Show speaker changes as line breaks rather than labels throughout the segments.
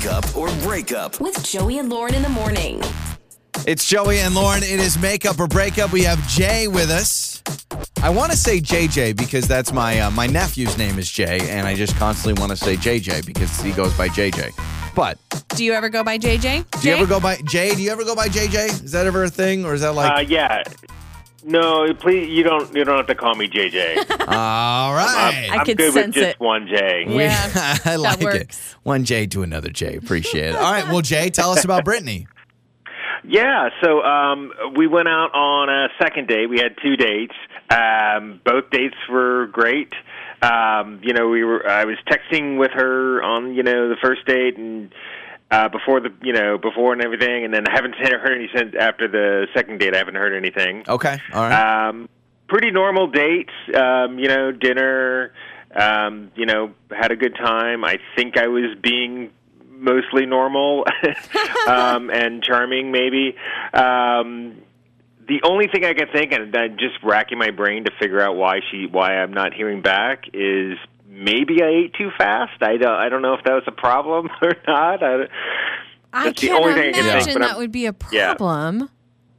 Makeup or breakup.
With Joey and Lauren in the morning.
It's Joey and Lauren. It is makeup or breakup. We have Jay with us. I want to say JJ because that's my uh, my nephew's name is Jay, and I just constantly want to say JJ because he goes by JJ. But
Do you ever go by JJ?
do you ever go by Jay? Do you ever go by JJ? Is that ever a thing, or is that like
uh, yeah. No, please. You don't. You don't have to call me JJ.
all right?
I
I'm
could
good
sense
with just
it.
one J.
Yeah,
I like it.
works.
One J to another J. Appreciate it. All right. Well, Jay, tell us about Brittany.
Yeah. So um, we went out on a second date. We had two dates. Um, both dates were great. Um, you know, we were. I was texting with her on you know the first date and. Uh, before the, you know, before and everything, and then I haven't heard any since after the second date. I haven't heard anything.
Okay. All right.
Um, pretty normal dates. Um, you know, dinner. Um, you know, had a good time. I think I was being mostly normal um, and charming, maybe. Um, the only thing I can think, and I'm just racking my brain to figure out why she, why I'm not hearing back, is maybe I ate too fast. I don't, I don't know if that was a problem or not. I,
I can't
only thing I can think,
imagine that
I'm-
would be a
yeah.
problem.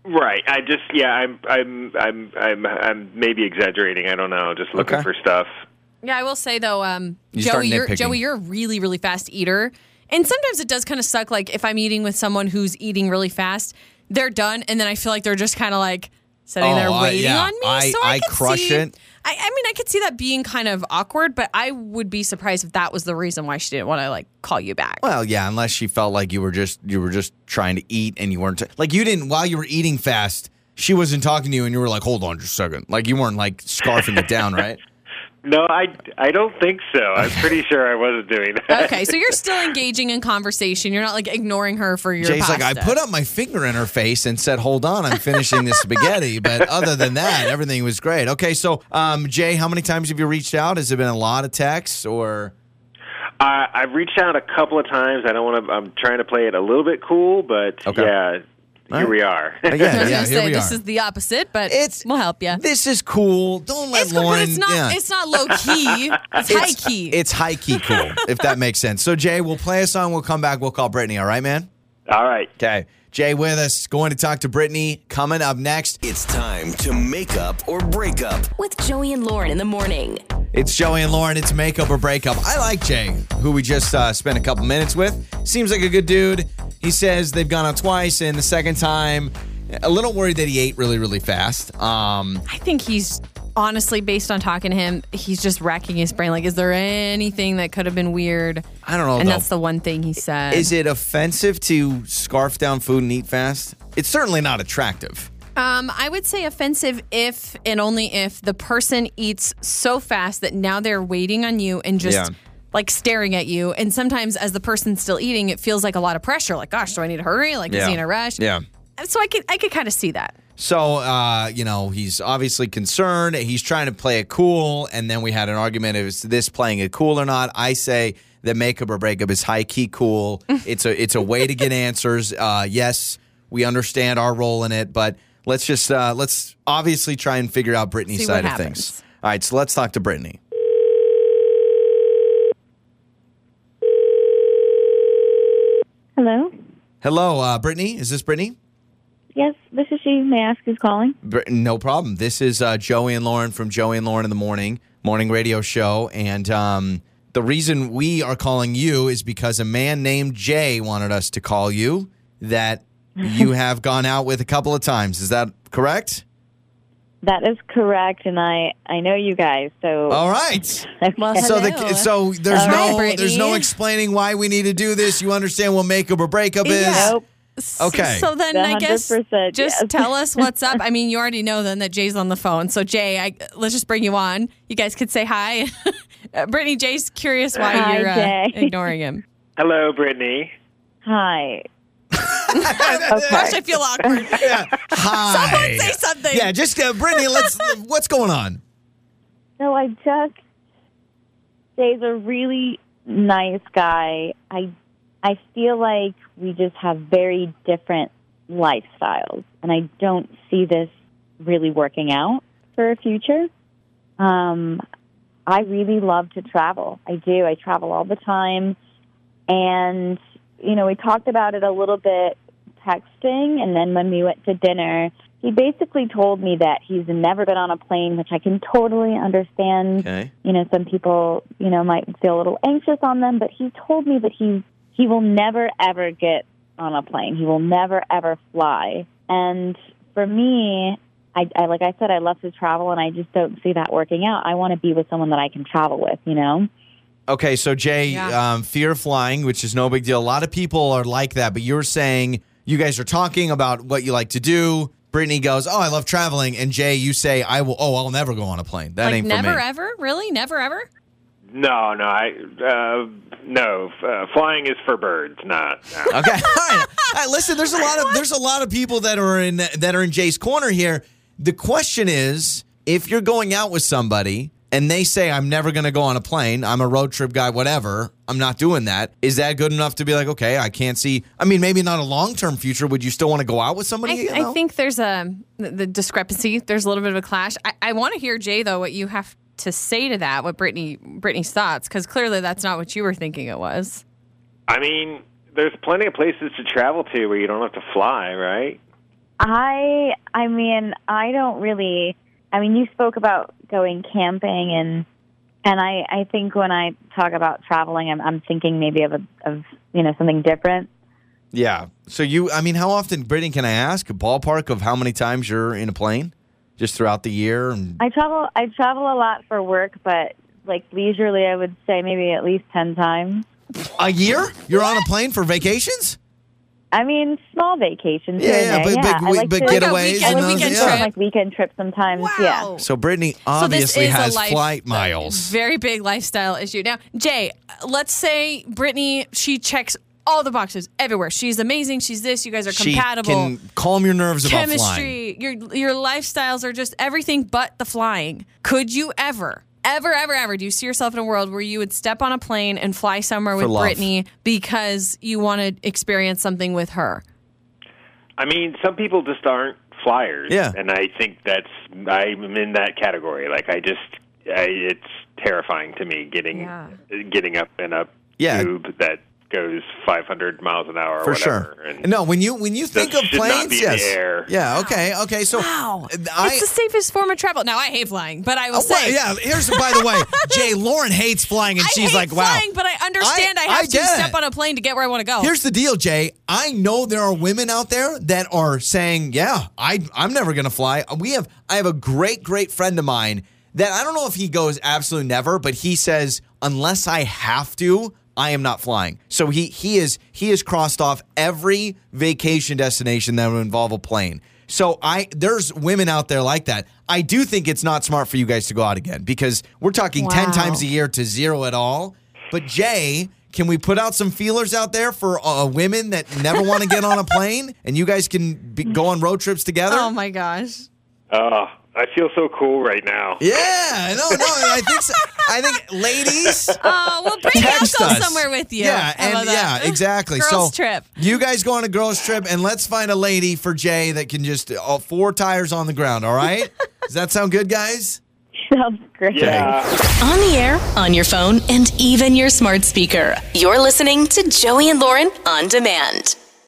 Right. I just yeah, I'm I'm I'm I'm I'm maybe exaggerating. I don't know. Just looking
Okay.
for stuff.
Yeah, I will say though, um,
You start
Joey, you're. Joey, you're a really, really fast eater, and sometimes it does kind of suck. Like if I'm eating with someone who's eating really fast, they're done, and then I feel like they're just kind of like sitting
Oh,
there waiting
yeah.
on me.
I-
so I,
I
could
crush
see,
it.
I, I mean, I could see that being kind of awkward, but I would be surprised if that was the reason why she didn't want to like call you back.
Well, yeah, unless she felt like you were just you were just trying to eat and you weren't like you didn't while you were eating fast. She wasn't talking to you, and you were like, "Hold on, just a second. Like you weren't like scarfing it down, right?
No, I I don't think so. I'm pretty sure I wasn't doing that.
Okay, so you're still engaging in conversation. You're not like ignoring her for your.
Jay's like, I put up my finger in her face and said, "Hold on, I'm finishing this spaghetti." But other than that, everything was great. Okay, so um, Jay, how many times have you reached out? Has it been a lot of texts or?
I, I've reached out a couple of times. I don't want to. I'm trying to play it a little bit cool, but
Okay.
yeah,
All
here we are.
Yeah,
I was
yeah,
gonna
here
say
we
this
are.
is the opposite, but
It's-
we'll help you.
This is cool. Don't let
It's cool,
Lauren.
but it's not.
yeah.
It's not low key. It's, high key.
It's high key cool, if that makes sense. So Jay, we'll play a song. We'll come back. We'll call Brittany. All right, man.
All right.
Okay. Jay with us. Going to talk to Brittany. Coming up next.
It's time to make up or break up.
With Joey and Lauren in the morning.
It's Joey and Lauren. It's makeup or breakup. I like Jay, who we just uh, spent a couple minutes with. Seems like a good dude. He says they've gone out twice, and the second time, a little worried that he ate really, really fast. Um,
I think he's honestly, based on talking to him, he's just racking his brain. Like, is there anything that could have been weird?
I don't know.
And
though.
that's the one thing he said.
Is it offensive to scarf down food and eat fast? It's certainly not attractive.
Um, I would say offensive if and only if the person eats so fast that now they're waiting on you and just
Yeah.
Like staring at you. And sometimes, as the person's still eating, it feels like a lot of pressure. Like, gosh, do I need to hurry? Like, is
Yeah.
he in a rush?
Yeah.
So I could, I could kind of see that.
So, uh, you know, he's obviously concerned. He's trying to play it cool. And then we had an argument is this playing it cool or not? I say that makeup or breakup is high key cool. it's a it's a way to get answers. Uh, yes, we understand our role in it, but let's just uh, let's obviously try and figure out Brittany's
See
side of things. All right, so let's talk to Brittany.
Hello.
Hello, uh, Brittany. Is this Brittany?
Yes, this is she. May I ask who's calling?
Br- No problem. This is uh, Joey and Lauren from Joey and Lauren in the Morning morning radio show, and um, the reason we are calling you is because a man named Jay wanted us to call you. That you have gone out with a couple of times. Is that correct?
That is correct, and I I know you guys. So
All right.
Well,
So the so there's
All
no
right,
there's no explaining why we need to do this. You understand what makeup or breakup is?
Yeah.
nope.
Okay.
So then I guess just
yes.
tell us what's up. I mean, you already know then that Jay's on the phone. So Jay, I, let's just bring you on. You guys could say hi. Uh, Brittany, Jay's curious why
Hi,
you're uh, ignoring him.
Hello, Brittany.
Hi.
Gosh, I feel awkward.
Yeah. Hi.
Someone say something.
Yeah, just uh, Brittany. Let's. what's going on?
So I just Jay's a really nice guy. I I feel like we just have very different lifestyles, and I don't see this really working out for a future. Um, I really love to travel. I do. I travel all the time, and you know, we talked about it a little bit texting, and then when we went to dinner, he basically told me that he's never been on a plane, which I can totally understand.
Okay.
You know, some people, you know, might feel a little anxious on them, but he told me that he he will never ever get on a plane. He will never ever fly. And for me, I, I like I said, I love to travel, and I just don't see that working out. I want to be with someone that I can travel with. You know.
Okay, so Jay,
Yeah.
um, fear of flying, which is no big deal. A lot of people are like that, but you're saying you guys are talking about what you like to do. Brittany goes, "Oh, I love traveling," and Jay, you say, "I will." Oh, I'll never go on a plane. That
like
ain't for
never
me.
ever? Really? Never ever?
No, no, I uh, no. Uh, flying is for birds, not. no.
Okay, all right. All right, Listen, there's a lot of there's a lot of people that are in that are in Jay's corner here. The question is, if you're going out with somebody and they say, "I'm never going to go on a plane. I'm a road trip guy. Whatever. I'm not doing that. Is that good enough to be like, okay, I can't see? I mean, maybe not a long term future. Would you still want to go out with somebody?
I,
you
I think there's a the the discrepancy. There's a little bit of a clash. I, I want to hear Jay though what you have to say to that. What Brittany Brittany's thoughts because clearly that's not what you were thinking it was.
I mean, there's plenty of places to travel to where you don't have to fly, right?
I I mean, I don't really I mean, you spoke about going camping and and I I think when I talk about traveling, I'm I'm thinking maybe of a of, you know, something different.
Yeah. So you, I mean, how often, Brittany? Can I ask a ballpark of how many times you're in a plane, just throughout the year? And
I travel I travel a lot for work, but like leisurely, I would say maybe at least 10 times.
a year, you're on a plane for vacations.
I mean, small vacations.
Yeah,
here
yeah,
and
but
there.
big we-
like
but
to,
Like a
getaways
weekend-
I
and those,
weekend
go
yeah.
like weekend trips sometimes. Yeah.
So Brittany
So this
obviously
is a
has
life-
flight miles.
Very big lifestyle issue. Now, Jay, let's say Brittany, she checks all the boxes everywhere. She's amazing. She's this. You guys are
She
compatible.
can calm your nerves about flying.
Chemistry. Your your lifestyles are just everything but the flying. Could you ever? Ever, ever, ever, do you see yourself in a world where you would step on a plane and fly somewhere with
love.
Brittany because you want to experience something with her?
I mean, some people just aren't flyers.
Yeah.
And I think that's I'm in that category. Like I just I, it's terrifying to me getting
Yeah.
getting up in a
Yeah.
tube that goes 500 miles an hour or
For
whatever.
sure.
And
No, when you when you think of planes,
be
yes,
air.
yeah, okay, okay. So
Wow.
I,
it's the safest form of travel. Now, I hate flying, but I will
Oh, well,
say.
yeah. Here's by the way, Jay Lauren hates flying, and
I
she's
hate
like, "Wow."
flying, but I understand I,
I-
have
I
to step
it.
on a plane to get where I want to go.
Here's the deal, Jay. I know there are women out there that are saying, "Yeah, I I'm never going to fly." We have I have a great great friend of mine that I don't know if he goes absolutely never, but he says unless I have to, I am not flying. So he he is he has crossed off every vacation destination that would involve a plane. So I there's women out there like that. I do think it's not smart for you guys to go out again because we're talking 10 times a year to zero at all. But Jay, can we put out some feelers out there for uh, women that never want to get on a plane and you guys can be, go on road trips together?
oh my gosh.
oh, I feel so cool right now.
yeah, no, no, I think so. I think ladies
Oh, well, Brittany, I'll
text
go
us
somewhere with you.
Yeah,
How
and yeah, exactly.
Girls
so
trip.
You guys go on a girls trip, and let's find a lady for Jay that can just uh, four tires on the ground. All right? Does that sound good, guys?
Sounds great.
Yeah.
On the air, on your phone, and even your smart speaker. You're listening to Joey and Lauren on demand.